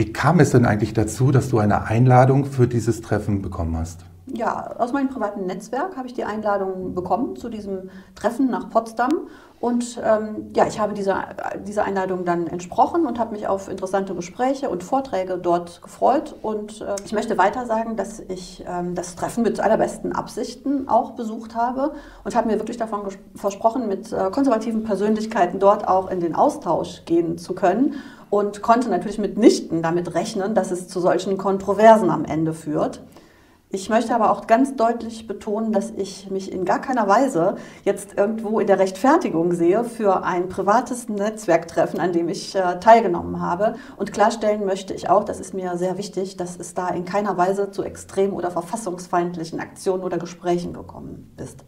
Wie kam es denn eigentlich dazu, dass du eine Einladung für dieses Treffen bekommen hast? Ja, aus meinem privaten Netzwerk habe ich die Einladung bekommen zu diesem Treffen nach Potsdam. Und ähm, ja, ich habe dieser, dieser Einladung dann entsprochen und habe mich auf interessante Gespräche und Vorträge dort gefreut. Und äh, ich möchte weiter sagen, dass ich ähm, das Treffen mit allerbesten Absichten auch besucht habe und habe mir wirklich davon versprochen, mit äh, konservativen Persönlichkeiten dort auch in den Austausch gehen zu können und konnte natürlich mitnichten damit rechnen, dass es zu solchen Kontroversen am Ende führt. Ich möchte aber auch ganz deutlich betonen, dass ich mich in gar keiner Weise jetzt irgendwo in der Rechtfertigung sehe für ein privates Netzwerktreffen, an dem ich äh, teilgenommen habe. Und klarstellen möchte ich auch, das ist mir sehr wichtig, dass es da in keiner Weise zu extrem oder verfassungsfeindlichen Aktionen oder Gesprächen gekommen ist.